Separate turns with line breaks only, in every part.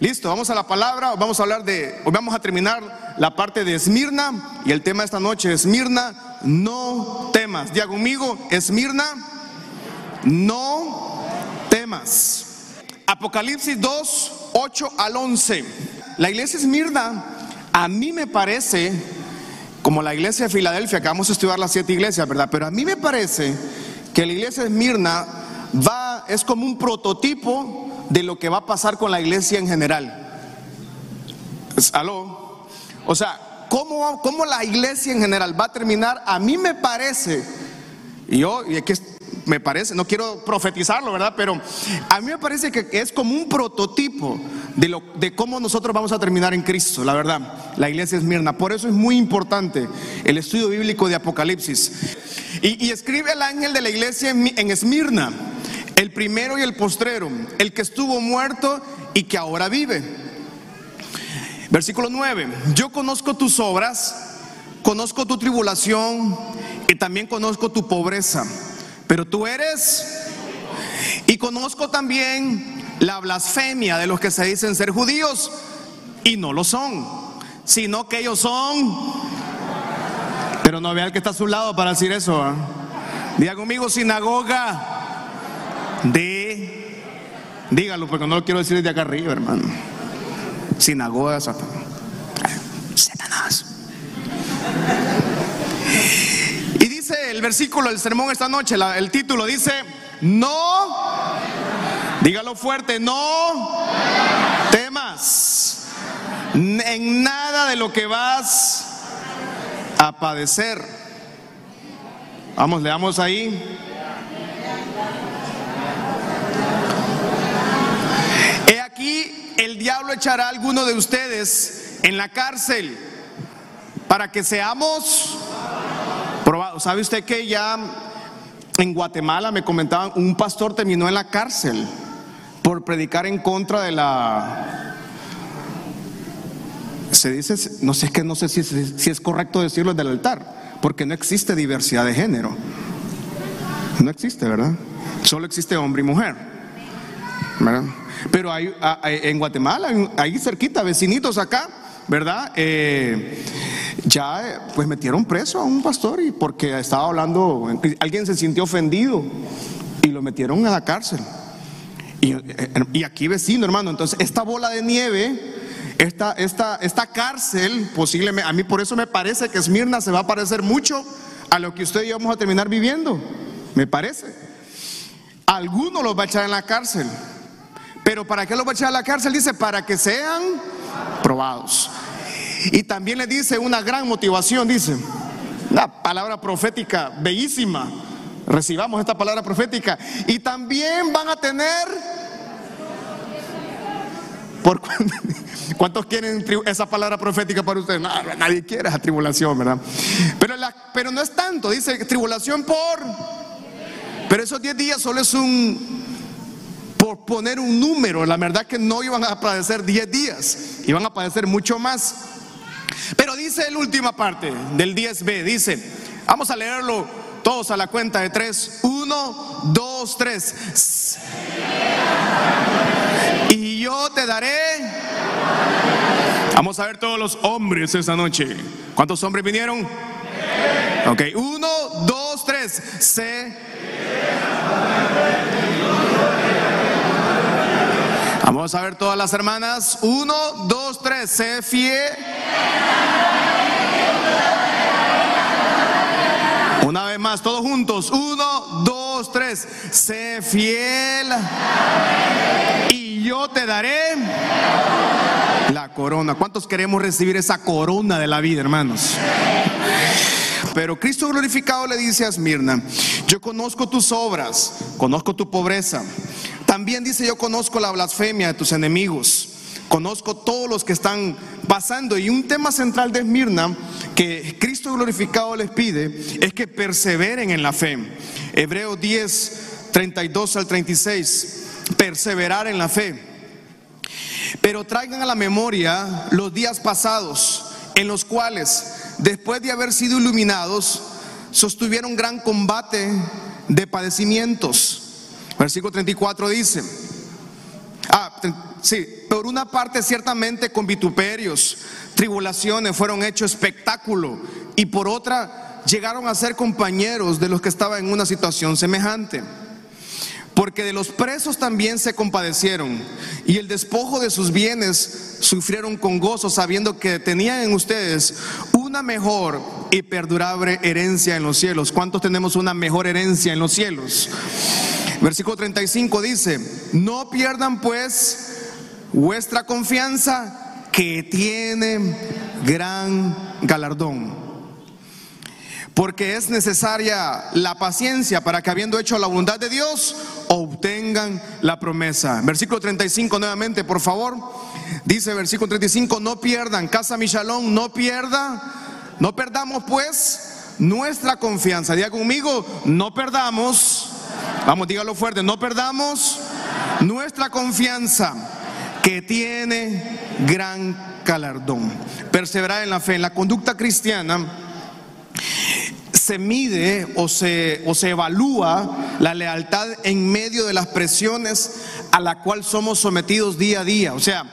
Listo, vamos a la palabra, vamos a hablar de, hoy vamos a terminar la parte de Esmirna y el tema de esta noche es Esmirna, no temas. Diga conmigo, Esmirna, no temas. Apocalipsis 2, 8 al 11. La iglesia Esmirna, a mí me parece, como la iglesia de Filadelfia, que vamos a estudiar las siete iglesias, ¿verdad? Pero a mí me parece que la iglesia Esmirna va, es como un prototipo de lo que va a pasar con la iglesia en general. ¿Aló? O sea, ¿cómo, ¿cómo, la iglesia en general va a terminar? A mí me parece, y yo, y aquí me parece, no quiero profetizarlo, ¿verdad? Pero a mí me parece que es como un prototipo de, lo, de cómo nosotros vamos a terminar en Cristo, la verdad, la iglesia Esmirna. Por eso es muy importante el estudio bíblico de Apocalipsis. Y, y escribe el ángel de la iglesia en, en Esmirna el primero y el postrero, el que estuvo muerto y que ahora vive. Versículo 9, yo conozco tus obras, conozco tu tribulación y también conozco tu pobreza, pero tú eres, y conozco también la blasfemia de los que se dicen ser judíos y no lo son, sino que ellos son, pero no vea el que está a su lado para decir eso. ¿eh? Diga conmigo, sinagoga de, dígalo porque no lo quiero decir desde acá arriba, hermano. Sinagoga, Satanás. Y dice el versículo del sermón esta noche, el título dice, no, dígalo fuerte, no temas en nada de lo que vas a padecer. Vamos, leamos ahí. El diablo echará a alguno de ustedes en la cárcel para que seamos probados. ¿Sabe usted que ya en Guatemala me comentaban, un pastor terminó en la cárcel por predicar en contra de la... Se dice, no sé, que no sé si, si es correcto decirlo del altar, porque no existe diversidad de género. No existe, ¿verdad? Solo existe hombre y mujer. ¿Verdad? Pero en Guatemala, ahí cerquita, vecinitos acá, ¿verdad? Eh, ya pues metieron preso a un pastor y porque estaba hablando, alguien se sintió ofendido y lo metieron a la cárcel. Y, eh, aquí vecino, hermano, entonces esta bola de nieve, esta, esta, esta cárcel, posiblemente, a mí por eso me parece que Esmirna se va a parecer mucho a lo que usted y yo vamos a terminar viviendo, me parece. Algunos los va a echar en la cárcel. Pero ¿para qué los va a echar a la cárcel? Dice, para que sean probados. Y también le dice una gran motivación, dice, una palabra profética bellísima. Recibamos esta palabra profética. Y también van a tener... ¿Por ¿Cuántos quieren esa palabra profética para ustedes? nadie quiere esa tribulación, ¿verdad? Pero, pero no es tanto, dice tribulación por... Pero esos 10 días solo es un, por poner un número. La verdad que no iban a padecer 10 días, iban a padecer mucho más. Pero dice la última parte del 10b, dice, vamos a leerlo todos a la cuenta de 3, 1, 2, 3. Y yo te daré... Vamos a ver todos los hombres esta noche. ¿Cuántos hombres vinieron? Ok, 1, 2, 3. Se... Vamos a ver todas las hermanas. Uno, dos, tres. Sé fiel. Una vez más, todos juntos. Uno, dos, tres. Sé fiel. Y yo te daré la corona. ¿Cuántos queremos recibir esa corona de la vida, hermanos? Pero Cristo glorificado le dice a Esmirna, yo conozco tus obras, conozco tu pobreza, también dice, yo conozco la blasfemia de tus enemigos. Conozco todos los que están pasando. Y un tema central de Esmirna que Cristo glorificado les pide es que perseveren en la fe. Hebreo 10, 32 al 36. Perseverar en la fe. Pero traigan a la memoria los días pasados en los cuales, después de haber sido iluminados, sostuvieron gran combate de padecimientos Versículo 34 dice, ah, sí, por una parte ciertamente con vituperios, tribulaciones, fueron hechos espectáculo, y por otra llegaron a ser compañeros de los que estaban en una situación semejante. Porque de los presos también se compadecieron, y el despojo de sus bienes sufrieron con gozo, sabiendo que tenían en ustedes una mejor y perdurable herencia en los cielos. ¿Cuántos tenemos una mejor herencia en los cielos? Versículo 35 dice, no pierdan pues vuestra confianza que tiene gran galardón. Porque es necesaria la paciencia para que habiendo hecho la bondad de Dios, obtengan la promesa. Versículo 35 nuevamente, por favor. Dice versículo 35, no pierdan, casa Michalón, no pierda, no perdamos pues nuestra confianza. Diga conmigo, no perdamos Vamos, dígalo fuerte, no perdamos nuestra confianza que tiene gran galardón. Perseverar en la fe, en la conducta cristiana se mide o se, o se evalúa la lealtad en medio de las presiones a la cual somos sometidos día a día. O sea,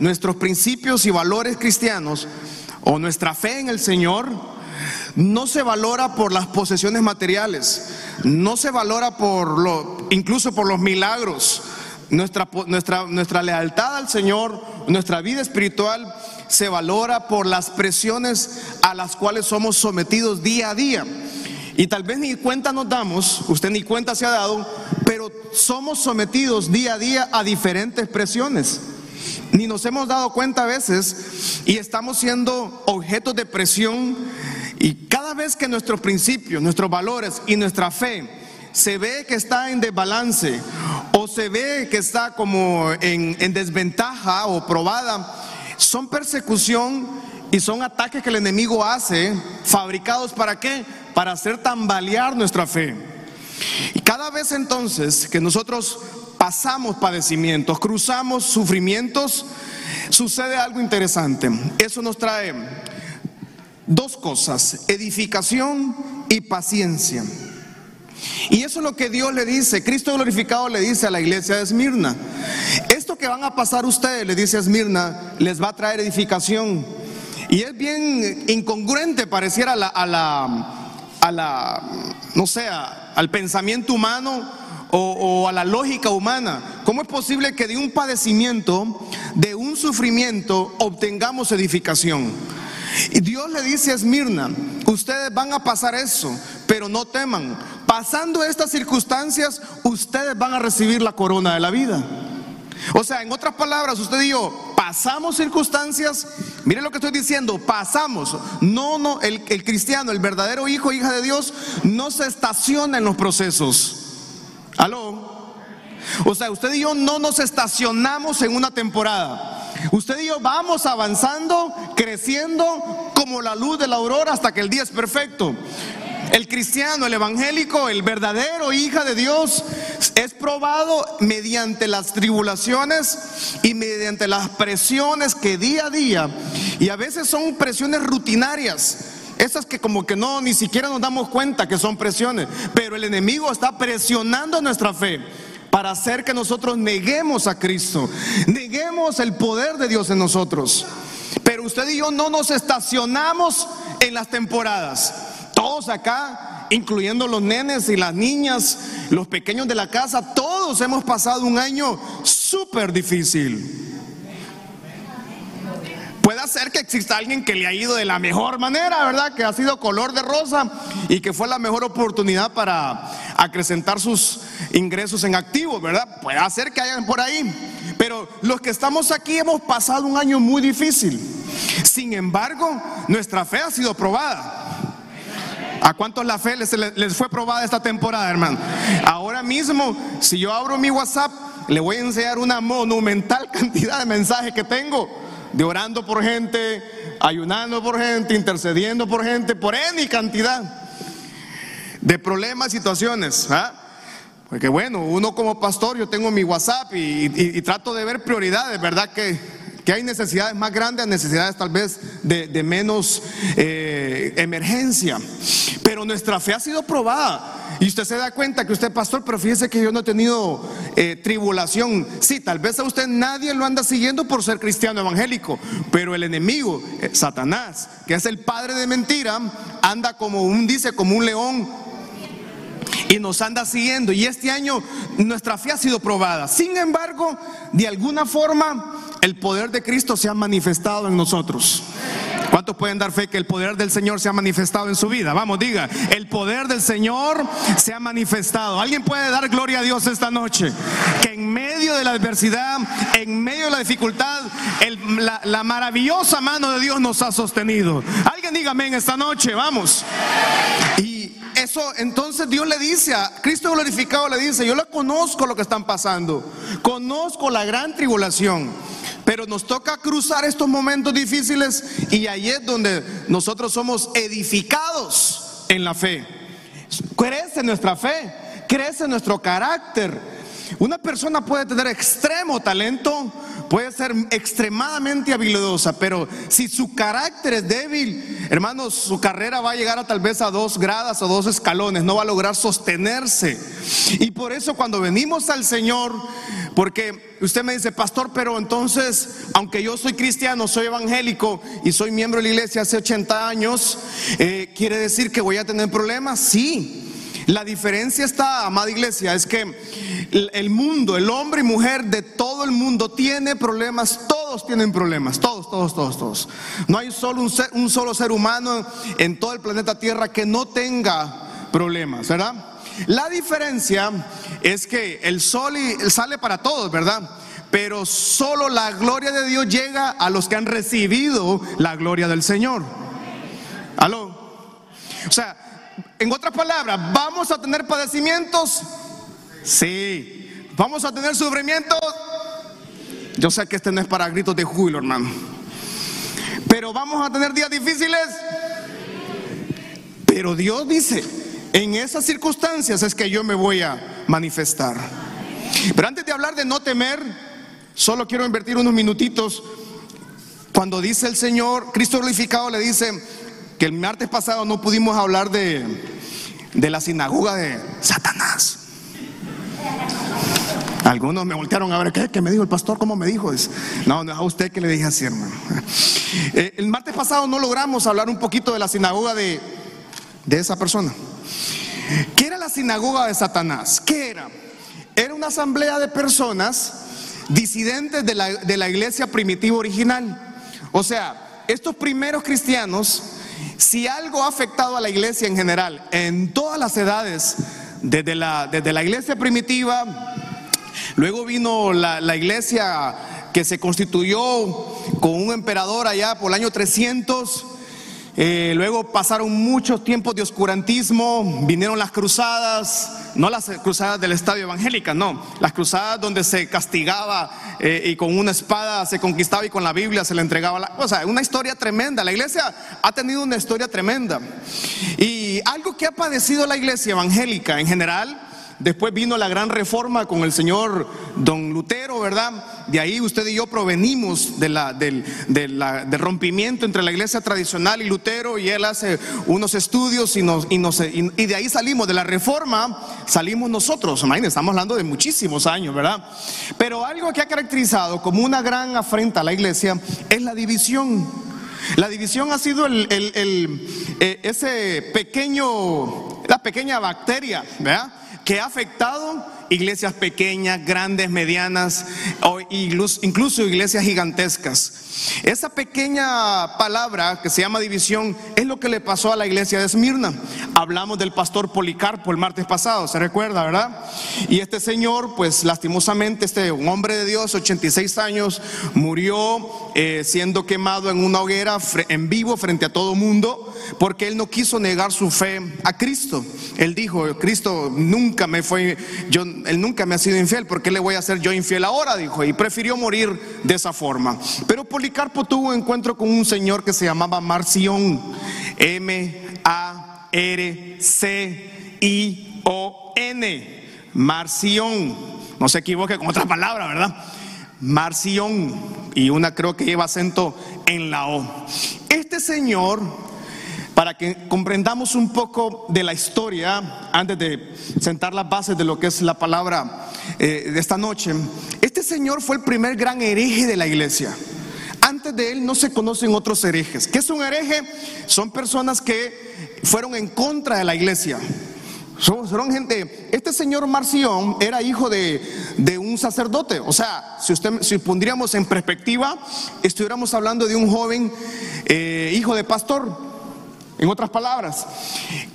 nuestros principios y valores cristianos o nuestra fe en el Señor no se valora por las posesiones materiales, no se valora por lo, incluso por los milagros. Nuestra, nuestra, nuestra lealtad al Señor, nuestra vida espiritual se valora por las presiones a las cuales somos sometidos día a día. Y tal vez ni cuenta nos damos, usted ni cuenta se ha dado, pero somos sometidos día a día a diferentes presiones. Ni nos hemos dado cuenta a veces y estamos siendo objetos de presión y cada vez que nuestros principios, nuestros valores y nuestra fe se ve que está en desbalance o se ve que está como en, desventaja o probada, son persecución y son ataques que el enemigo hace, fabricados para qué? Para hacer tambalear nuestra fe. Y cada vez entonces que nosotros pasamos padecimientos, cruzamos sufrimientos, sucede algo interesante. Eso nos trae dos cosas, edificación y paciencia. Y eso es lo que Dios le dice, Cristo glorificado le dice a la iglesia de Esmirna. Esto que van a pasar ustedes, le dice a Esmirna, les va a traer edificación. Y es bien incongruente, pareciera a la, a la, no sé, al pensamiento humano o, o, a la lógica humana. ¿Cómo es posible que de un padecimiento, de un sufrimiento, obtengamos edificación? Y Dios le dice a Esmirna, ustedes van a pasar eso, pero no teman. Pasando estas circunstancias, ustedes van a recibir la corona de la vida. O sea, en otras palabras, usted dijo, pasamos circunstancias, mire lo que estoy diciendo, pasamos. No, no, el, el cristiano, el verdadero hijo, hija de Dios, no se estaciona en los procesos. Aló. O sea, usted y yo no nos estacionamos en una temporada. Usted y yo vamos avanzando, creciendo como la luz de la aurora hasta que el día es perfecto. El cristiano, el evangélico, el verdadero hija de Dios es probado mediante las tribulaciones y mediante las presiones que día a día, y a veces son presiones rutinarias, esas que como que no, ni siquiera nos damos cuenta que son presiones, pero el enemigo está presionando nuestra fe para hacer que nosotros neguemos a Cristo, neguemos el poder de Dios en nosotros. Pero usted y yo no nos estacionamos en las temporadas. Todos acá, incluyendo los nenes y las niñas, los pequeños de la casa, todos hemos pasado un año súper difícil. Puede ser que exista alguien que le ha ido de la mejor manera, ¿verdad? Que ha sido color de rosa y que fue la mejor oportunidad para acrecentar sus ingresos en activo, ¿verdad? Puede ser que hayan por ahí. Pero los que estamos aquí hemos pasado un año muy difícil. Sin embargo, nuestra fe ha sido probada. ¿A cuántos la fe les, les, fue probada esta temporada, hermano? Ahora mismo, si yo abro mi WhatsApp, le voy a enseñar una monumental cantidad de mensajes que tengo de orando por gente, ayunando por gente, intercediendo por gente, por any cantidad de problemas, situaciones. ¿ah? Porque bueno, uno como pastor, yo tengo mi WhatsApp y, trato de ver prioridades, ¿verdad? Que, que, hay necesidades más grandes, necesidades tal vez de, menos eh, emergencia. pero nuestra fe ha sido probada. Y usted se da cuenta que usted, pastor, pero fíjese que yo no he tenido eh, tribulación. Sí, tal vez a usted nadie lo anda siguiendo por ser cristiano evangélico, pero el enemigo, eh, Satanás, que es el padre de mentira, anda como un, dice, como un león y nos anda siguiendo. Y este año nuestra fe ha sido probada. Sin embargo, de alguna forma, el poder de Cristo se ha manifestado en nosotros. ¿Cuántos pueden dar fe que el poder del Señor se ha manifestado en su vida? Vamos, diga, el poder del Señor se ha manifestado. ¿Alguien puede dar gloria a Dios esta noche? Que en medio de la adversidad, en medio de la dificultad, la, la, maravillosa mano de Dios nos ha sostenido. Alguien diga amén esta noche, vamos. Y eso entonces Dios le dice a Cristo glorificado, le dice, yo le conozco lo que están pasando, conozco la gran tribulación. Pero nos toca cruzar estos momentos difíciles y ahí es donde nosotros somos edificados en la fe. Crece nuestra fe, crece nuestro carácter. Una persona puede tener extremo talento, puede ser extremadamente habilidosa, pero si su carácter es débil, hermanos, su carrera va a llegar a tal vez a dos gradas o dos escalones, no va a lograr sostenerse. Y por eso cuando venimos al Señor, porque usted me dice, pastor, pero entonces, aunque yo soy cristiano, soy evangélico y soy miembro de la iglesia hace 80 años, eh, ¿quiere decir que voy a tener problemas? Sí. La diferencia está, amada iglesia, es que el mundo, el hombre y mujer de todo el mundo tiene problemas, todos tienen problemas, todos, todos, todos, todos. No hay solo un, un solo ser humano en todo el planeta Tierra que no tenga problemas, ¿verdad? La diferencia es que el sol sale para todos, ¿verdad? Pero solo la gloria de Dios llega a los que han recibido la gloria del Señor. ¿Aló? O sea, en otras palabras, ¿vamos a tener padecimientos? Sí. ¿Vamos a tener sufrimientos? Yo sé que este no es para gritos de júbilo, hermano. Pero vamos a tener días difíciles. Pero Dios dice, en esas circunstancias es que yo me voy a manifestar. Pero antes de hablar de no temer, solo quiero invertir unos minutitos. Cuando dice el Señor, Cristo glorificado le dice, que el martes pasado no pudimos hablar de, la sinagoga de Satanás. Algunos me voltearon a ver, ¿qué, ¿Qué me dijo el pastor? ¿Cómo me dijo? No, no es a usted que le dije así, hermano. Eh, el martes pasado no logramos hablar un poquito de la sinagoga de, esa persona. ¿Qué era la sinagoga de Satanás? ¿Qué era? Era una asamblea de personas disidentes de la iglesia primitiva original. O sea, estos primeros cristianos si algo ha afectado a la iglesia en general, en todas las edades, desde la, desde la iglesia primitiva, luego vino la, la iglesia que se constituyó con un emperador allá por el año 300, eh, luego pasaron muchos tiempos de oscurantismo, vinieron las cruzadas, no las cruzadas del estadio evangélica, no, las cruzadas donde se castigaba eh, y con una espada se conquistaba y con la Biblia se le entregaba la... O sea, una historia tremenda, la iglesia ha tenido una historia tremenda. Y algo que ha padecido la iglesia evangélica en general, Después vino la gran reforma con el señor Don Lutero, ¿verdad? De ahí usted y yo provenimos de la, del, del rompimiento entre la iglesia tradicional y Lutero y él hace unos estudios y, nos, y, de ahí salimos, de la reforma salimos nosotros. Imagínense, estamos hablando de muchísimos años, ¿verdad? Pero algo que ha caracterizado como una gran afrenta a la iglesia es la división. La división ha sido el, el, el, eh, ese pequeño, la pequeña bacteria, ¿verdad? Que ha afectado iglesias pequeñas, grandes, medianas, o incluso iglesias gigantescas. Esa pequeña palabra que se llama división es lo que le pasó a la iglesia de Esmirna. Hablamos del pastor Policarpo el martes pasado, se recuerda, ¿verdad? Y este señor, pues lastimosamente, este un hombre de Dios, 86 años, murió eh, siendo quemado en una hoguera en vivo frente a todo mundo, porque él no quiso negar su fe a Cristo. Él dijo, Cristo nunca me fue, yo, él nunca me ha sido infiel, ¿por qué le voy a ser yo infiel ahora? Dijo, y prefirió morir de esa forma. Pero Policarpo tuvo un encuentro con un señor que se llamaba Marción, M-A-R-C-I-O-N, Marción, no se equivoque con otra palabra, ¿verdad? Marción, y una creo que lleva acento en la O. Este señor para que comprendamos un poco de la historia antes de sentar las bases de lo que es la palabra eh, de esta noche. Este señor fue el primer gran hereje de la iglesia. Antes de él no se conocen otros herejes. ¿Qué es un hereje? Son personas que fueron en contra de la iglesia. Son, gente, este señor Marción era hijo de, un sacerdote, o sea, si usted si pondríamos en perspectiva, estuviéramos hablando de un joven eh, hijo de pastor. En otras palabras,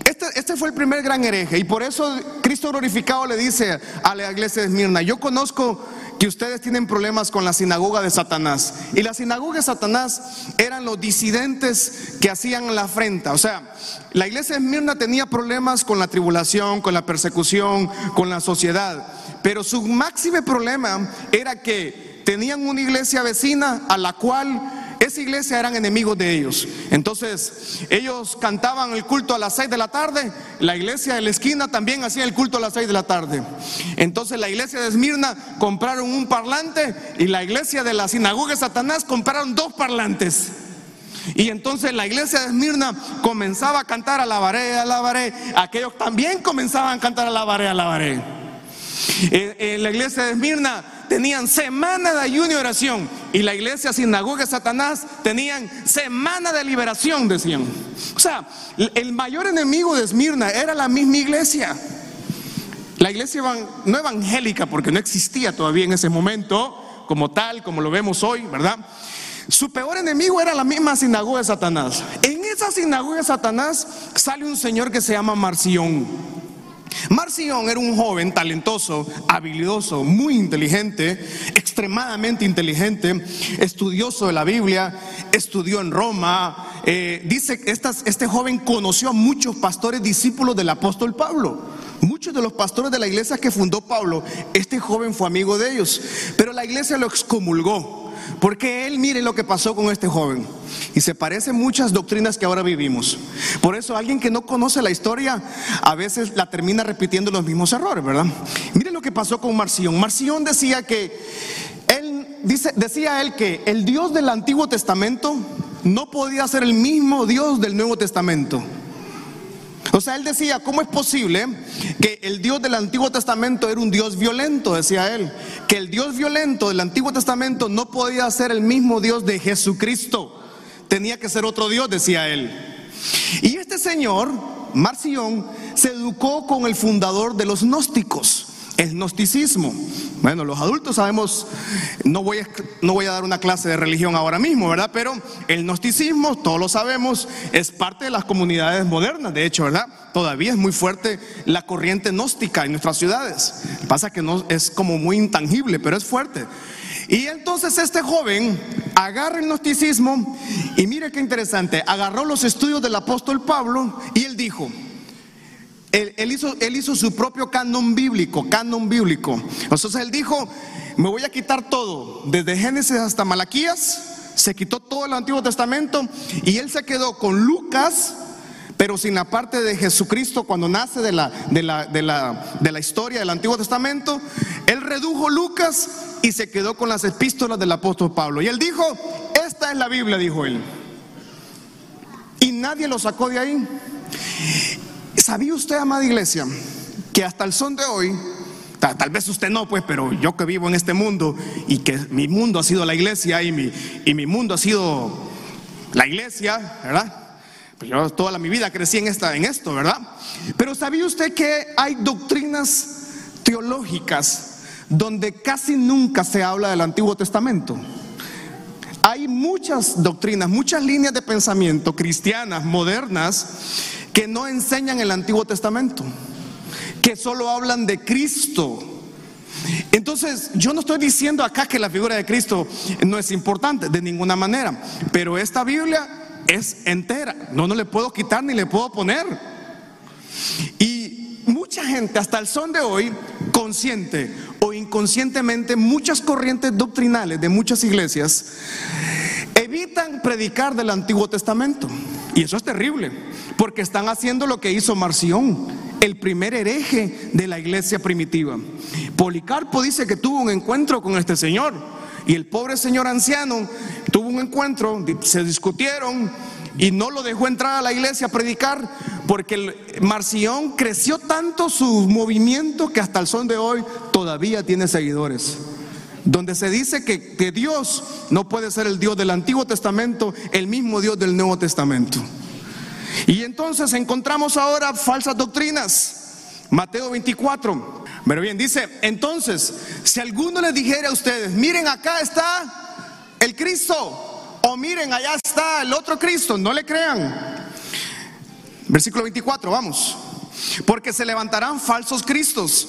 este, este, fue el primer gran hereje y por eso Cristo glorificado le dice a la iglesia de Esmirna, yo conozco que ustedes tienen problemas con la sinagoga de Satanás. Y la sinagoga de Satanás eran los disidentes que hacían la afrenta. O sea, la iglesia de Esmirna tenía problemas con la tribulación, con la persecución, con la sociedad. Pero su máximo problema era que tenían una iglesia vecina a la cual esa iglesia eran enemigos de ellos. Entonces, ellos cantaban el culto a las seis de la tarde, la iglesia de la esquina también hacía el culto a las seis de la tarde. Entonces, la iglesia de Esmirna compraron un parlante y la iglesia de la sinagoga de Satanás compraron dos parlantes. Y entonces la iglesia de Esmirna comenzaba a cantar alabaré, alabaré. Aquellos también comenzaban a cantar alabaré, alabaré. En, en la iglesia de Esmirna tenían semana de ayuno y oración. Y la iglesia sinagoga de Satanás tenían semana de liberación, decían. O sea, el mayor enemigo de Esmirna era la misma iglesia. La iglesia no evangélica, porque no existía todavía en ese momento, como tal, como lo vemos hoy, ¿verdad? Su peor enemigo era la misma sinagoga de Satanás. En esa sinagoga de Satanás sale un señor que se llama Marción. Marción era un joven talentoso, habilidoso, muy inteligente, extremadamente inteligente, estudioso de la Biblia, estudió en Roma. Eh, dice que este joven conoció a muchos pastores discípulos del apóstol Pablo. Muchos de los pastores de la iglesia que fundó Pablo, este joven fue amigo de ellos, pero la iglesia lo excomulgó. Porque él mire lo que pasó con este joven. Y se parecen muchas doctrinas que ahora vivimos. Por eso alguien que no conoce la historia a veces la termina repitiendo los mismos errores, ¿verdad? Mire lo que pasó con Marción. Marción decía que él dice, decía él que el Dios del Antiguo Testamento no podía ser el mismo Dios del Nuevo Testamento. O sea, él decía, ¿cómo es posible que el Dios del Antiguo Testamento era un Dios violento? Decía él, que el Dios violento del Antiguo Testamento no podía ser el mismo Dios de Jesucristo. Tenía que ser otro Dios, decía él. Y este señor, Marción, se educó con el fundador de los gnósticos el gnosticismo. Bueno, los adultos sabemos, no voy, a, no voy a dar una clase de religión ahora mismo, ¿verdad? Pero el gnosticismo, todos lo sabemos, es parte de las comunidades modernas, de hecho, ¿verdad? Todavía es muy fuerte la corriente gnóstica en nuestras ciudades. Pasa que no es como muy intangible, pero es fuerte. Y entonces este joven agarra el gnosticismo y mire qué interesante, agarró los estudios del apóstol Pablo y él dijo, él, hizo, su propio canon bíblico, canon bíblico. Entonces él dijo, me voy a quitar todo, desde Génesis hasta Malaquías, se quitó todo el Antiguo Testamento y él se quedó con Lucas, pero sin la parte de Jesucristo cuando nace de la, de la historia del Antiguo Testamento. Él redujo Lucas y se quedó con las epístolas del apóstol Pablo. Y él dijo, esta es la Biblia, dijo él. Y nadie lo sacó de ahí. ¿Sabía usted, amada iglesia, que hasta el son de hoy, tal, vez usted no, pues, pero yo que vivo en este mundo y que mi mundo ha sido la iglesia y mi, y mi mundo ha sido la iglesia, ¿verdad? Pues yo toda mi vida crecí en, esta, en esto, ¿verdad? Pero ¿sabía usted que hay doctrinas teológicas donde casi nunca se habla del Antiguo Testamento? Hay muchas doctrinas, muchas líneas de pensamiento cristianas, modernas, que no enseñan el Antiguo Testamento, que solo hablan de Cristo. Entonces, yo no estoy diciendo acá que la figura de Cristo no es importante, de ninguna manera, pero esta Biblia es entera, no, no le puedo quitar ni le puedo poner. Y mucha gente, hasta el son de hoy, consciente o inconscientemente, muchas corrientes doctrinales de muchas iglesias evitan predicar del Antiguo Testamento. Y eso es terrible, porque están haciendo lo que hizo Marción, el primer hereje de la iglesia primitiva. Policarpo dice que tuvo un encuentro con este señor y el pobre señor anciano tuvo un encuentro, se discutieron y no lo dejó entrar a la iglesia a predicar porque Marción creció tanto su movimiento que hasta el son de hoy todavía tiene seguidores. Donde se dice que, que Dios no puede ser el Dios del Antiguo Testamento, el mismo Dios del Nuevo Testamento. Y entonces encontramos ahora falsas doctrinas. Mateo 24. Pero bien, dice, entonces, si alguno les dijera a ustedes, miren acá está el Cristo, o miren allá está el otro Cristo, no le crean. Versículo 24, vamos. Porque se levantarán falsos Cristos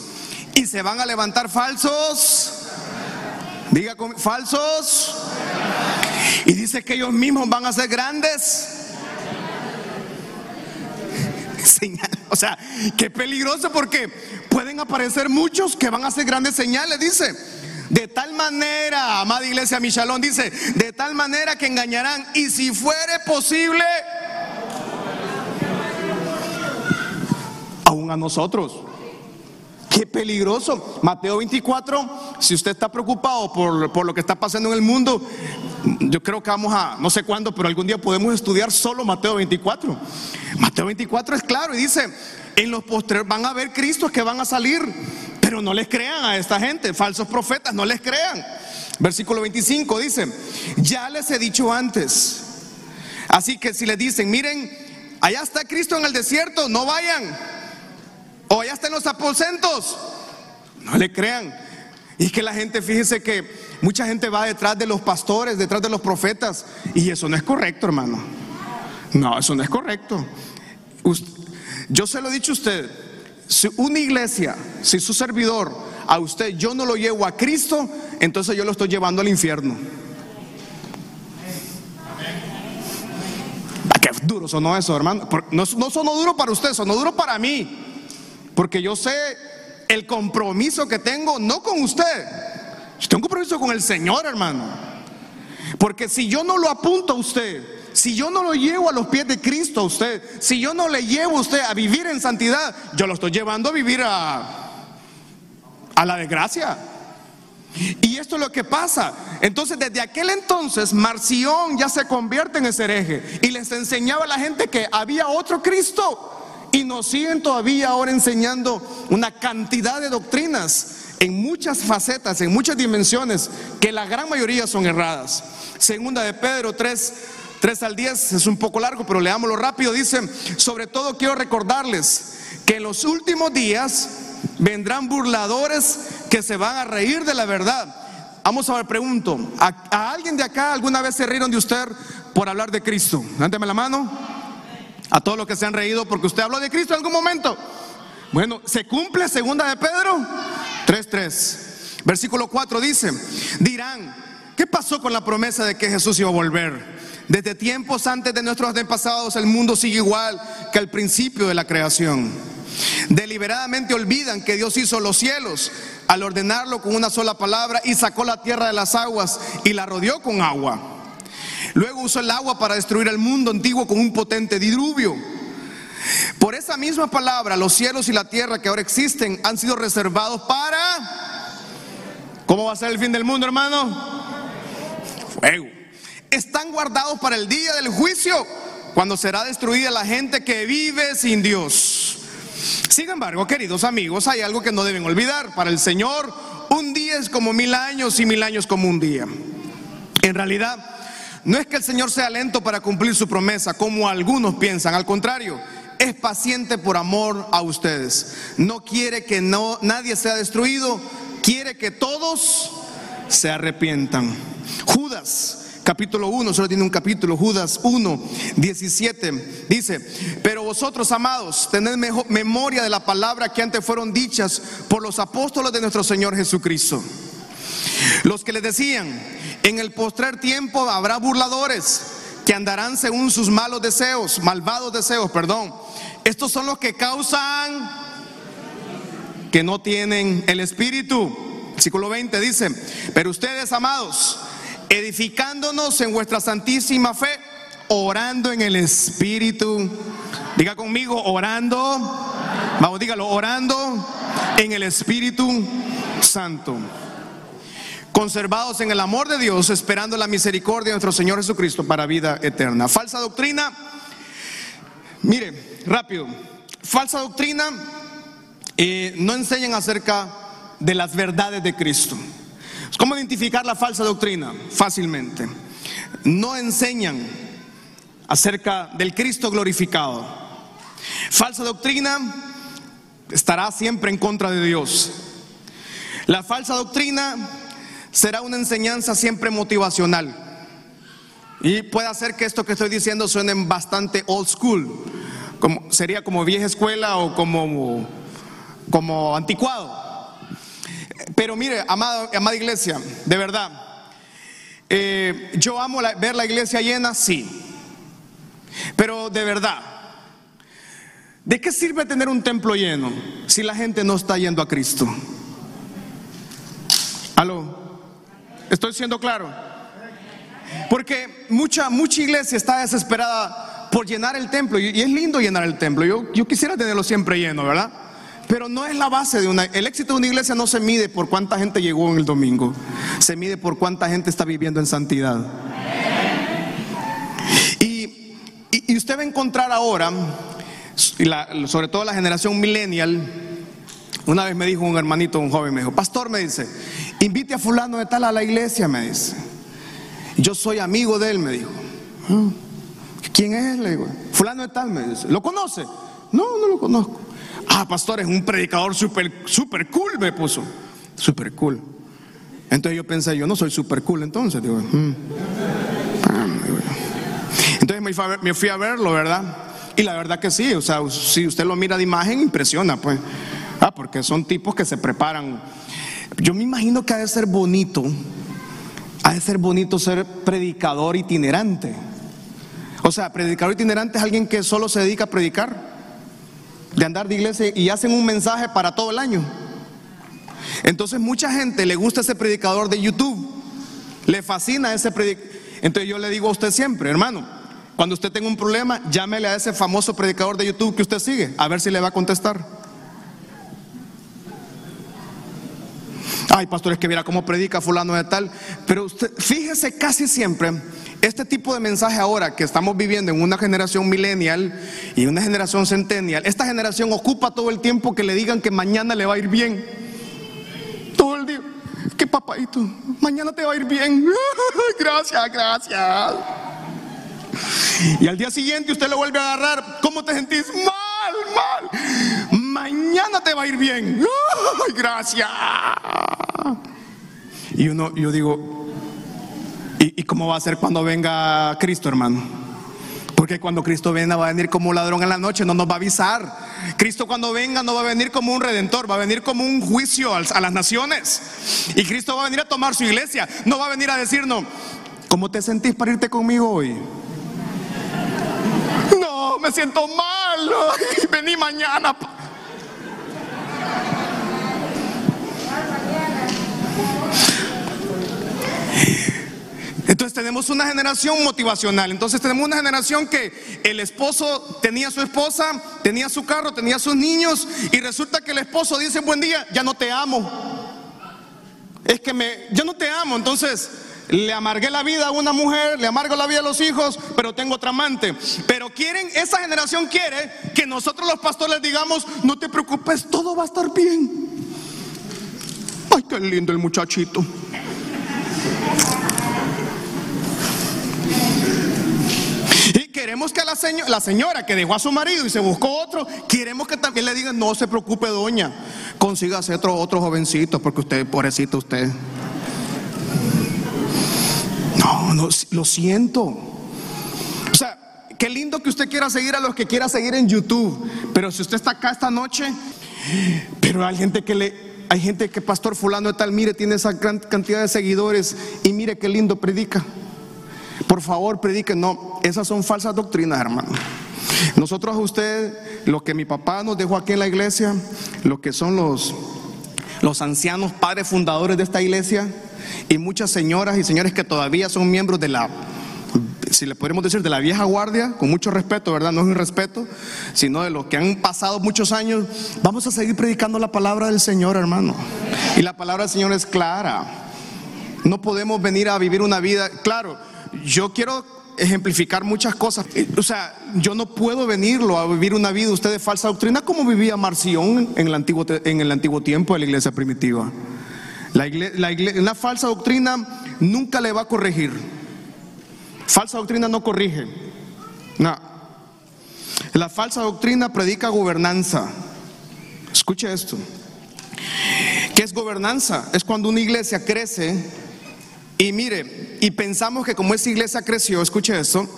y se van a levantar falsos. Diga falsos. Y dice que ellos mismos van a ser grandes. Señal. O sea, qué peligroso porque pueden aparecer muchos que van a hacer grandes señales, dice. De tal manera, amada iglesia Michalón, dice, de tal manera que engañarán. Y si fuere posible, aún a nosotros. Qué peligroso. Mateo 24, si usted está preocupado por, por, lo que está pasando en el mundo, yo creo que vamos a, no sé cuándo, pero algún día podemos estudiar solo Mateo 24. Mateo 24 es claro y dice, en los postres van a haber Cristos que van a salir, pero no les crean a esta gente, falsos profetas, no les crean. Versículo 25 dice, ya les he dicho antes. Así que si les dicen, miren, allá está Cristo en el desierto, no vayan. Allá están los aposentos, no le crean. Y que la gente, fíjese que mucha gente va detrás de los pastores, detrás de los profetas. Y eso no es correcto, hermano. No, eso no es correcto. Yo se lo he dicho a usted, si una iglesia, si su servidor, a usted yo no lo llevo a Cristo, entonces yo lo estoy llevando al infierno. Ah, qué duro sonó eso, hermano. No, no sonó duro para usted, sonó duro para mí. Porque yo sé el compromiso que tengo, no con usted. Yo tengo un compromiso con el Señor, hermano. Porque si yo no lo apunto a usted, si yo no lo llevo a los pies de Cristo a usted, si yo no le llevo a usted a vivir en santidad, yo lo estoy llevando a vivir a, a la desgracia. Y esto es lo que pasa. Entonces, desde aquel entonces, Marción ya se convierte en ese hereje y les enseñaba a la gente que había otro Cristo. Y nos siguen todavía ahora enseñando una cantidad de doctrinas en muchas facetas, en muchas dimensiones, que la gran mayoría son erradas. Segunda de Pedro 3, 3 al 10 es un poco largo, pero leámoslo rápido. Dice, sobre todo quiero recordarles que en los últimos días vendrán burladores que se van a reír de la verdad. Vamos a ver, pregunto, ¿a, alguien de acá alguna vez se rieron de usted por hablar de Cristo? Dánteme la mano. A todos los que se han reído porque usted habló de Cristo en algún momento. Bueno, ¿se cumple segunda de Pedro? 3.3. Versículo 4 dice, dirán, ¿qué pasó con la promesa de que Jesús iba a volver? Desde tiempos antes de nuestros antepasados el mundo sigue igual que al principio de la creación. Deliberadamente olvidan que Dios hizo los cielos al ordenarlo con una sola palabra y sacó la tierra de las aguas y la rodeó con agua. Luego usó el agua para destruir el mundo antiguo con un potente diluvio. Por esa misma palabra, los cielos y la tierra que ahora existen han sido reservados para... ¿Cómo va a ser el fin del mundo, hermano? Fuego están guardados para el día del juicio, cuando será destruida la gente que vive sin Dios. Sin embargo, queridos amigos, hay algo que no deben olvidar. Para el Señor, un día es como mil años y mil años como un día. En realidad, no es que el Señor sea lento para cumplir su promesa, como algunos piensan. Al contrario, es paciente por amor a ustedes. No quiere que no, nadie sea destruido, quiere que todos se arrepientan. Judas capítulo 1, solo tiene un capítulo, Judas 1, 17, dice, pero vosotros, amados, tened memoria de la palabra que antes fueron dichas por los apóstoles de nuestro Señor Jesucristo. Los que les decían, en el postrer tiempo habrá burladores que andarán según sus malos deseos, malvados deseos, perdón. Estos son los que causan que no tienen el espíritu. Versículo 20 dice, pero ustedes, amados, edificándonos en vuestra santísima fe, orando en el Espíritu. Diga conmigo, orando. Vamos, dígalo, orando en el Espíritu Santo. Conservados en el amor de Dios, esperando la misericordia de nuestro Señor Jesucristo para vida eterna. Falsa doctrina, mire, rápido, falsa doctrina eh, no enseñan acerca de las verdades de Cristo. ¿Cómo identificar la falsa doctrina? Fácilmente. No enseñan acerca del Cristo glorificado. Falsa doctrina estará siempre en contra de Dios. La falsa doctrina será una enseñanza siempre motivacional. Y puede hacer que esto que estoy diciendo suene bastante old school, como, sería como vieja escuela o como, como anticuado. Pero mire, amada, iglesia, de verdad, eh, yo amo ver la iglesia llena, sí. Pero de verdad, ¿de qué sirve tener un templo lleno si la gente no está yendo a Cristo? Aló, estoy siendo claro. Porque mucha, mucha iglesia está desesperada por llenar el templo y, es lindo llenar el templo. Yo, yo quisiera tenerlo siempre lleno, ¿verdad? Pero no es la base de una... El éxito de una iglesia no se mide por cuánta gente llegó en el domingo. Se mide por cuánta gente está viviendo en santidad. Y, y, usted va a encontrar ahora, sobre todo la generación millennial, una vez me dijo un hermanito, un joven, me dijo, pastor, me dice, invite a fulano de tal a la iglesia, me dice. Yo soy amigo de él, me dijo. Ah, ¿Quién es? Le digo, fulano de tal, me dice. ¿Lo conoce? No, no lo conozco. Ah, pastor, es un predicador súper, super cool, me puso. Súper cool. Entonces yo pensé, yo no soy súper cool, entonces, digo, mm". ah, entonces me fui, me fui a verlo, ¿verdad? Y la verdad que sí, o sea, si usted lo mira de imagen, impresiona, pues. Ah, porque son tipos que se preparan. Yo me imagino que ha de ser bonito, ha de ser bonito ser predicador itinerante. O sea, predicador itinerante es alguien que solo se dedica a predicar de andar de iglesia y hacen un mensaje para todo el año. Entonces mucha gente le gusta ese predicador de YouTube, le fascina ese predicador. Entonces yo le digo a usted siempre, hermano, cuando usted tenga un problema, llámele a ese famoso predicador de YouTube que usted sigue, a ver si le va a contestar. Ay, pastores, que viera cómo predica fulano de tal. Pero usted, fíjese casi siempre este tipo de mensaje ahora que estamos viviendo en una generación millennial y una generación centennial, esta generación ocupa todo el tiempo que le digan que mañana le va a ir bien. Todo el día. Que papadito, mañana te va a ir bien. gracias, gracias. Y al día siguiente usted lo vuelve a agarrar. ¿Cómo te sentís? Mal, mal. Mañana te va a ir bien. gracias. Y uno, yo digo, ¿Y, cómo va a ser cuando venga Cristo, hermano? Porque cuando Cristo venga va a venir como un ladrón en la noche, no nos va a avisar. Cristo cuando venga no va a venir como un redentor, va a venir como un juicio a las naciones. Y Cristo va a venir a tomar su iglesia, no va a venir a decirnos, ¿cómo te sentís para irte conmigo hoy? No, me siento mal, vení mañana. Entonces tenemos una generación motivacional. Entonces tenemos una generación que el esposo tenía su esposa, tenía su carro, tenía sus niños y resulta que el esposo dice, buen día, ya no te amo. Es que me, yo no te amo. Entonces le amargué la vida a una mujer, le amargo la vida a los hijos, pero tengo otra amante. Pero quieren, esa generación quiere que nosotros los pastores digamos, no te preocupes, todo va a estar bien. Ay, qué lindo el muchachito. Queremos que la, señora que dejó a su marido y se buscó otro, queremos que también le digan, no se preocupe doña, consígase otro, otro jovencito, porque usted, pobrecito usted. No, no, lo siento. O sea, qué lindo que usted quiera seguir a los que quiera seguir en YouTube, pero si usted está acá esta noche, pero hay gente que le, hay gente que pastor fulano de tal, mire, tiene esa gran cantidad de seguidores y mire qué lindo predica. Por favor, prediquen. No, esas son falsas doctrinas, hermano. Nosotros a usted, lo que mi papá nos dejó aquí en la iglesia, lo que son los, los ancianos padres fundadores de esta iglesia y muchas señoras y señores que todavía son miembros de la, si le podemos decir, de la vieja guardia, con mucho respeto, ¿verdad? No es un respeto, sino de los que han pasado muchos años, vamos a seguir predicando la palabra del Señor, hermano. Y la palabra del Señor es clara. No podemos venir a vivir una vida, claro, yo quiero ejemplificar muchas cosas. O sea, yo no puedo venirlo a vivir una vida usted de falsa doctrina como vivía Marción en el antiguo, en el antiguo tiempo de la iglesia primitiva. La, la falsa doctrina nunca le va a corregir. Falsa doctrina no corrige. No. La falsa doctrina predica gobernanza. Escuche esto. ¿Qué es gobernanza? Es cuando una iglesia crece y mire, y pensamos que como esa iglesia creció, escuche esto,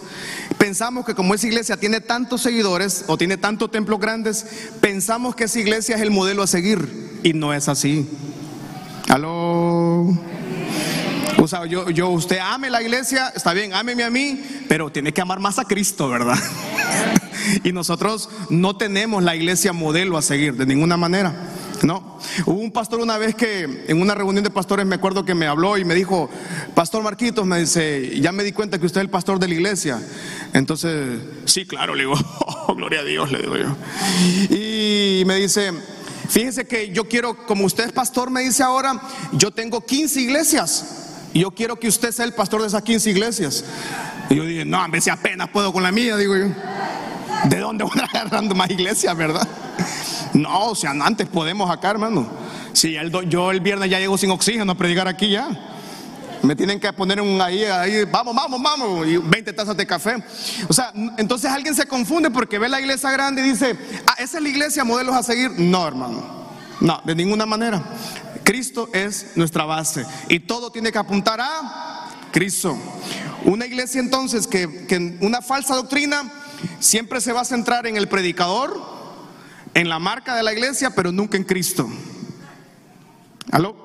pensamos que como esa iglesia tiene tantos seguidores o tiene tantos templos grandes, pensamos que esa iglesia es el modelo a seguir y no es así. Aló. O sea, yo, yo, usted ame la iglesia, está bien, ámeme a mí, pero tiene que amar más a Cristo, ¿verdad? y nosotros no tenemos la iglesia modelo a seguir de ninguna manera. No, hubo un pastor una vez que en una reunión de pastores me acuerdo que me habló y me dijo, Pastor Marquitos, me dice, ya me di cuenta que usted es el pastor de la iglesia. Entonces, sí, claro, le digo, oh, gloria a Dios, le digo yo. Y me dice, fíjese que yo quiero, como usted es pastor, me dice ahora, yo tengo 15 iglesias. Y yo quiero que usted sea el pastor de esas 15 iglesias. Y yo dije, no, a veces apenas puedo con la mía, digo yo. ¿De dónde a agarrando más iglesias, verdad? No, o sea, antes podemos acá, hermano. Si yo el viernes ya llego sin oxígeno a predicar aquí ya. Me tienen que poner un ahí, ahí, vamos, vamos, vamos, y 20 tazas de café. O sea, entonces alguien se confunde porque ve la iglesia grande y dice, ah, esa es la iglesia, modelos a seguir. No, hermano. No, de ninguna manera. Cristo es nuestra base y todo tiene que apuntar a Cristo. Una iglesia entonces que, que una falsa doctrina siempre se va a centrar en el predicador, en la marca de la iglesia, pero nunca en Cristo. ¿Aló?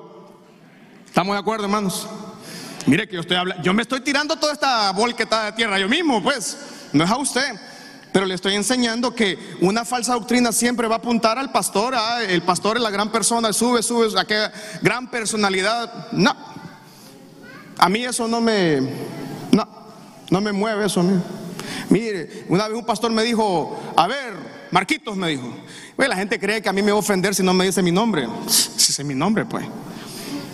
¿Estamos de acuerdo, hermanos? Mire que yo estoy hablando, yo me estoy tirando toda esta volqueta de tierra yo mismo, pues, no es a usted. Pero le estoy enseñando que una falsa doctrina siempre va a apuntar al pastor, ah, el pastor es la gran persona, sube, sube, a qué gran personalidad. No, a mí eso no me, no, no me mueve eso a mí. Mire, una vez un pastor me dijo, a ver, Marquitos me dijo, la gente cree que a mí me va a ofender si no me dice mi nombre. Si es mi nombre, pues.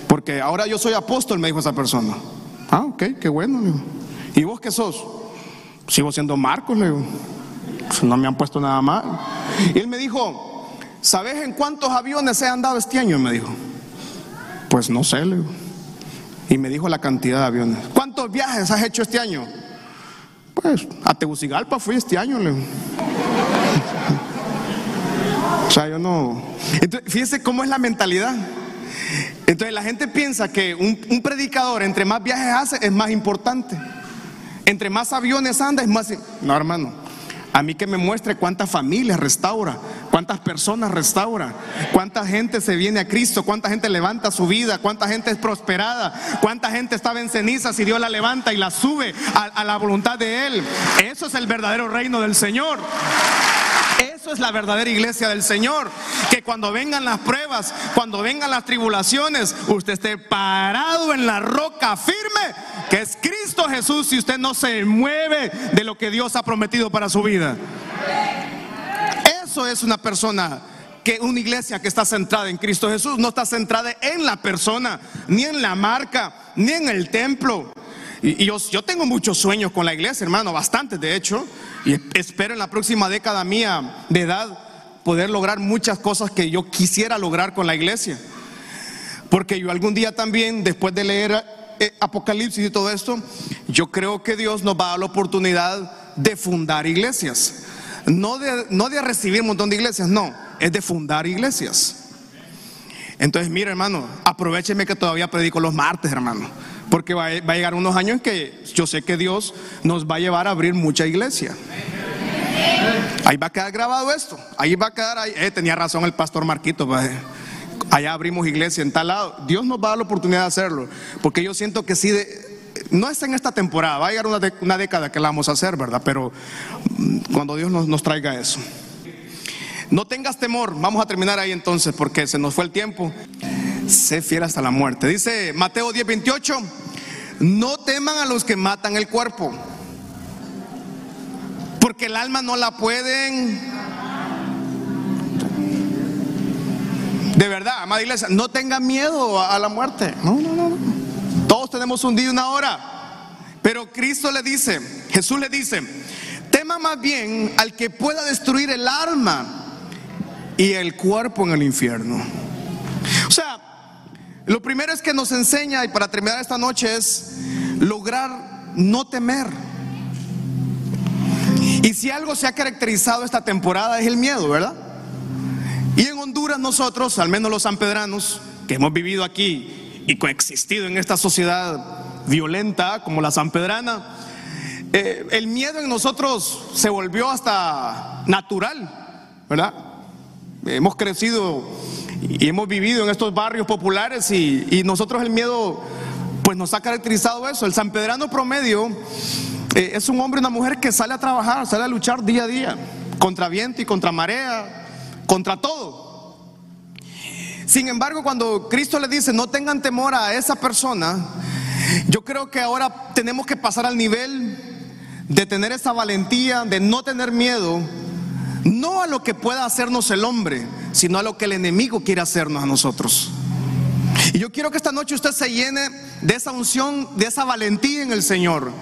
Porque ahora yo soy apóstol, me dijo esa persona. Ah, ok, qué bueno. ¿Y vos qué sos? Sigo siendo Marcos, le digo. No me han puesto nada mal. Y él me dijo, ¿sabes en cuántos aviones he andado este año? Me dijo. Pues no sé, le digo. Y me dijo la cantidad de aviones. ¿Cuántos viajes has hecho este año? Pues a Tegucigalpa fui este año. O sea, yo no. Entonces, fíjese cómo es la mentalidad. Entonces la gente piensa que un, predicador entre más viajes hace es más importante. Entre más aviones anda es más... No, hermano. A mí que me muestre cuántas familias restaura, cuántas personas restaura, cuánta gente se viene a Cristo, cuánta gente levanta su vida, cuánta gente es prosperada, cuánta gente estaba en cenizas y Dios la levanta y la sube a la voluntad de Él. Eso es el verdadero reino del Señor. Eso es la verdadera iglesia del Señor. Que cuando vengan las pruebas, cuando vengan las tribulaciones, usted esté parado en la roca firme, que es Cristo Jesús, y usted no se mueve de lo que Dios ha prometido para su vida. Eso es una persona que una iglesia que está centrada en Cristo Jesús no está centrada en la persona, ni en la marca, ni en el templo. Y, yo, tengo muchos sueños con la iglesia, hermano, bastantes de hecho. Y espero en la próxima década mía de edad poder lograr muchas cosas que yo quisiera lograr con la iglesia. Porque yo algún día también, después de leer eh, Apocalipsis y todo esto, yo creo que Dios nos va a dar la oportunidad de fundar iglesias. No de, no de recibir un montón de iglesias, no, es de fundar iglesias. Entonces, mira, hermano, aprovecheme que todavía predico los martes, hermano. Porque va a, llegar unos años en que yo sé que Dios nos va a llevar a abrir mucha iglesia. Ahí va a quedar grabado esto. Ahí va a quedar ahí. Eh, tenía razón el pastor Marquito. Pues, allá abrimos iglesia en tal lado. Dios nos va a dar la oportunidad de hacerlo. Porque yo siento que sí, no es en esta temporada. Va a llegar una, década que la vamos a hacer, ¿verdad? Pero mm, cuando Dios nos, nos traiga eso. No tengas temor. Vamos a terminar ahí entonces porque se nos fue el tiempo sé fiel hasta la muerte. Dice Mateo 10, 28, no teman a los que matan el cuerpo, porque el alma no la pueden... De verdad, amada iglesia, no tengan miedo a la muerte. No, no, no. Todos tenemos un día y una hora. Pero Cristo le dice, Jesús le dice, tema más bien al que pueda destruir el alma y el cuerpo en el infierno. O sea, lo primero es que nos enseña, y para terminar esta noche, es lograr no temer. Y si algo se ha caracterizado esta temporada es el miedo, ¿verdad? Y en Honduras nosotros, al menos los sanpedranos, que hemos vivido aquí y coexistido en esta sociedad violenta como la sanpedrana, eh, el miedo en nosotros se volvió hasta natural, ¿verdad? Hemos crecido y hemos vivido en estos barrios populares y, nosotros el miedo pues nos ha caracterizado eso. El sanpedrano promedio eh, es un hombre y una mujer que sale a trabajar, sale a luchar día a día, contra viento y contra marea, contra todo. Sin embargo, cuando Cristo le dice, no tengan temor a esa persona, yo creo que ahora tenemos que pasar al nivel de tener esa valentía, de no tener miedo, no a lo que pueda hacernos el hombre, sino a lo que el enemigo quiere hacernos a nosotros. Y yo quiero que esta noche usted se llene de esa unción, de esa valentía en el Señor.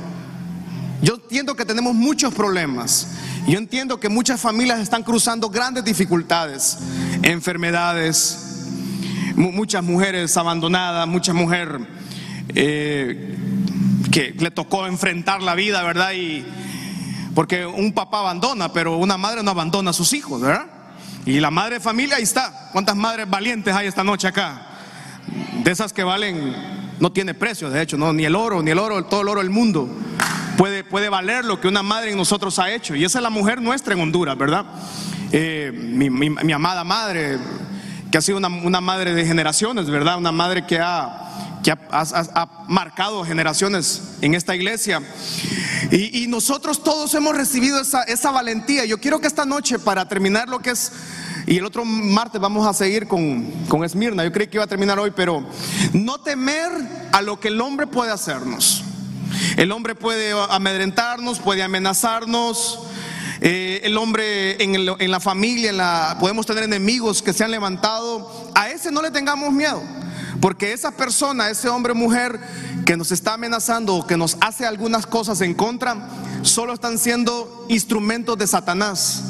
Yo entiendo que tenemos muchos problemas. Yo entiendo que muchas familias están cruzando grandes dificultades, enfermedades, muchas mujeres abandonadas, muchas mujeres eh, que le tocó enfrentar la vida, ¿verdad? Y porque un papá abandona, pero una madre no abandona a sus hijos, ¿verdad? Y la madre de familia ahí está. ¿Cuántas madres valientes hay esta noche acá? De esas que valen, no tiene precio, de hecho, no, ni el oro, ni el oro, todo el oro del mundo puede, puede valer lo que una madre en nosotros ha hecho. Y esa es la mujer nuestra en Honduras, ¿verdad? Eh, mi, amada madre, que ha sido una, una madre de generaciones, ¿verdad? Una madre que ha que ha, marcado generaciones en esta iglesia. Y, nosotros todos hemos recibido esa, valentía. Yo quiero que esta noche, para terminar lo que es, y el otro martes vamos a seguir con, con Esmirna, yo creí que iba a terminar hoy, pero no temer a lo que el hombre puede hacernos. El hombre puede amedrentarnos, puede amenazarnos. Eh, el hombre en, la familia, la, podemos tener enemigos que se han levantado. A ese no le tengamos miedo. Porque esa persona, ese hombre o mujer que nos está amenazando o que nos hace algunas cosas en contra, solo están siendo instrumentos de Satanás.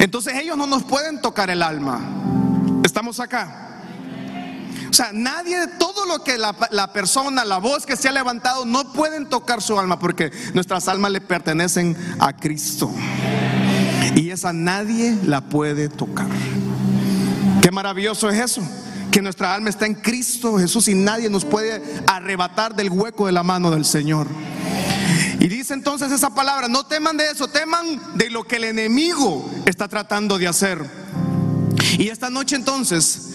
Entonces ellos no nos pueden tocar el alma. Estamos acá. O sea, nadie, todo lo que la, la, persona, la voz que se ha levantado, no pueden tocar su alma porque nuestras almas le pertenecen a Cristo. Y esa nadie la puede tocar. Qué maravilloso es eso que nuestra alma está en Cristo Jesús y nadie nos puede arrebatar del hueco de la mano del Señor. Y dice entonces esa palabra, no teman de eso, teman de lo que el enemigo está tratando de hacer. Y esta noche entonces,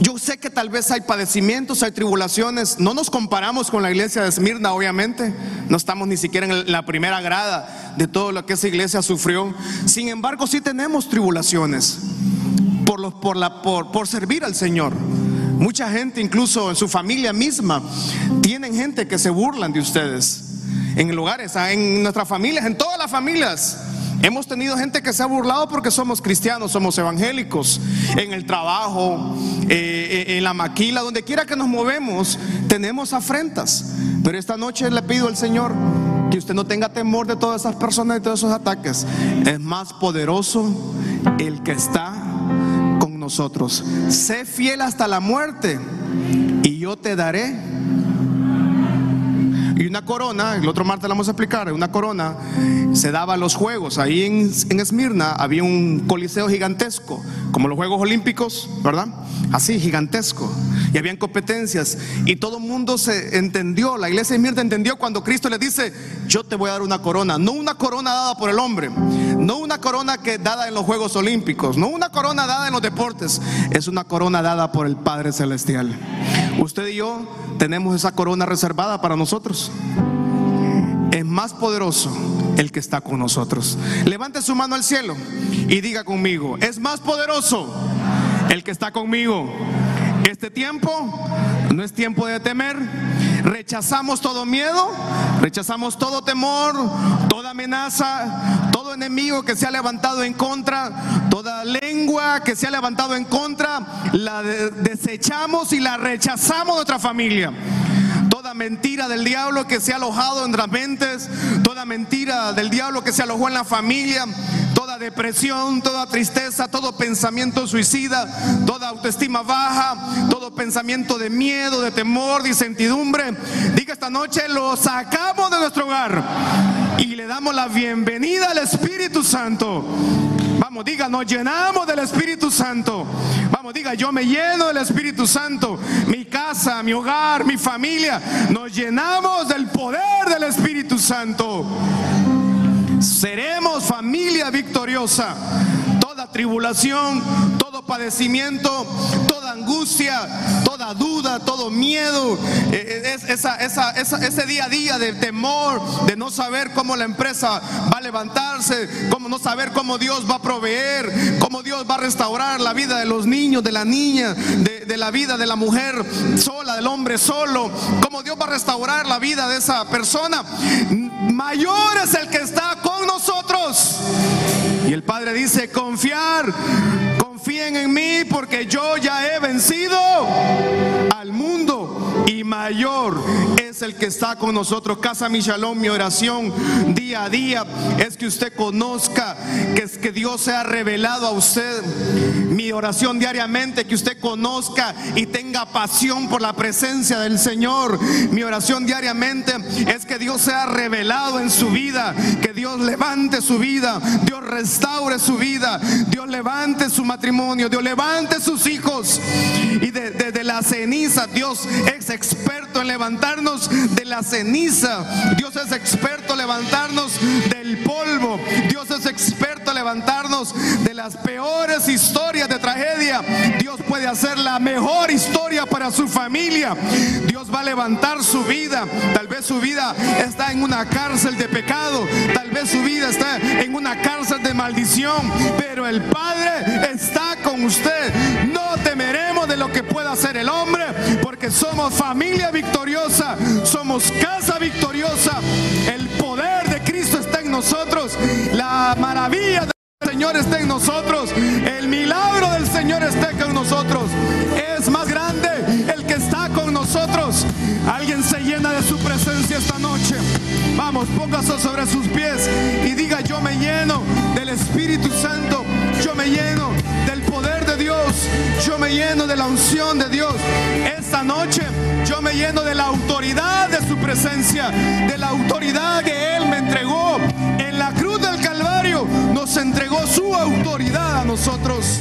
yo sé que tal vez hay padecimientos, hay tribulaciones, no nos comparamos con la iglesia de Esmirna, obviamente, no estamos ni siquiera en la primera grada de todo lo que esa iglesia sufrió, sin embargo sí tenemos tribulaciones por, por, la, por, por servir al Señor. Mucha gente, incluso en su familia misma, tienen gente que se burlan de ustedes. En lugares, ah, en nuestras familias, en todas las familias. Hemos tenido gente que se ha burlado porque somos cristianos, somos evangélicos. En el trabajo, eh, eh, en la maquila, donde quiera que nos movemos, tenemos afrentas. Pero esta noche le pido al Señor que usted no tenga temor de todas esas personas y todos esos ataques. Es más poderoso el que está nosotros. Sé fiel hasta la muerte y yo te daré. Y una corona, el otro martes la vamos a explicar, una corona se daba a los juegos. Ahí en, en Esmirna había un coliseo gigantesco, como los Juegos Olímpicos, ¿verdad? Así, gigantesco. Y habían competencias. Y todo el mundo se entendió, la iglesia de Esmirna entendió cuando Cristo le dice, yo te voy a dar una corona. No una corona dada por el hombre, no una corona que dada en los Juegos Olímpicos, no una corona dada en los deportes, es una corona dada por el Padre Celestial. Usted y yo tenemos esa corona reservada para nosotros. Es más poderoso el que está con nosotros. Levante su mano al cielo y diga conmigo, es más poderoso el que está conmigo. Este tiempo no es tiempo de temer. Rechazamos todo miedo, rechazamos todo temor, toda amenaza, todo enemigo que se ha levantado en contra, toda lengua que se ha levantado en contra, la desechamos y la rechazamos de nuestra familia. Mentira del diablo que se ha alojado en las mentes, toda mentira del diablo que se alojó en la familia, toda depresión, toda tristeza, todo pensamiento suicida, toda autoestima baja, todo pensamiento de miedo, de temor, de incertidumbre. Diga esta noche, lo sacamos de nuestro hogar y le damos la bienvenida al Espíritu Santo. Vamos, diga, nos llenamos del Espíritu Santo. Vamos, diga, yo me lleno del Espíritu Santo. Mi casa, mi hogar, mi familia, nos llenamos del poder del Espíritu Santo. Seremos familia victoriosa. Toda tribulación, todo padecimiento, toda angustia, toda duda, todo miedo, eh, eh, es, esa, ese día a día de temor, de no saber cómo la empresa va a levantarse, cómo no saber cómo Dios va a proveer, cómo Dios va a restaurar la vida de los niños, de la niña, de, de la vida de la mujer sola, del hombre solo, cómo Dios va a restaurar la vida de esa persona. Mayor es el que está con nosotros. Y el Padre dice, confiar, confíen en mí porque yo ya he vencido al mundo y mayor es el que está con nosotros. Casa mi shalom, mi oración día a día es que usted conozca que es que Dios se ha revelado a usted. Mi oración diariamente que usted conozca y tenga pasión por la presencia del Señor. Mi oración diariamente es que Dios sea revelado en su vida, que Dios levante su vida, Dios restaure su vida, Dios levante su matrimonio, Dios levante sus hijos y desde de, la ceniza Dios es experto en levantarnos de la ceniza. Dios es experto en levantarnos del polvo. Dios es experto en levantarnos de las peores historias de tragedia. Dios puede hacer la mejor historia para su familia. Dios va a levantar su vida. Tal vez su vida está en una cárcel de pecado. Tal vez su vida está en una cárcel de maldición. Pero el Padre está con usted. No temeremos de lo que pueda hacer el hombre porque somos familia victoriosa somos casa victoriosa. El poder de Cristo está en nosotros. La maravilla del Señor está en nosotros. El milagro del Señor está con nosotros. Es más grande el que está con nosotros. Alguien se llena de su presencia esta noche. Vamos, póngase sobre sus pies y diga, yo me lleno del Espíritu Santo. Yo me lleno del poder de Dios. Yo me lleno de la unción de Dios. Esta noche yo me lleno de la autoridad de su presencia, de la autoridad que Él me entregó. En la cruz del Calvario nos entregó su autoridad a nosotros.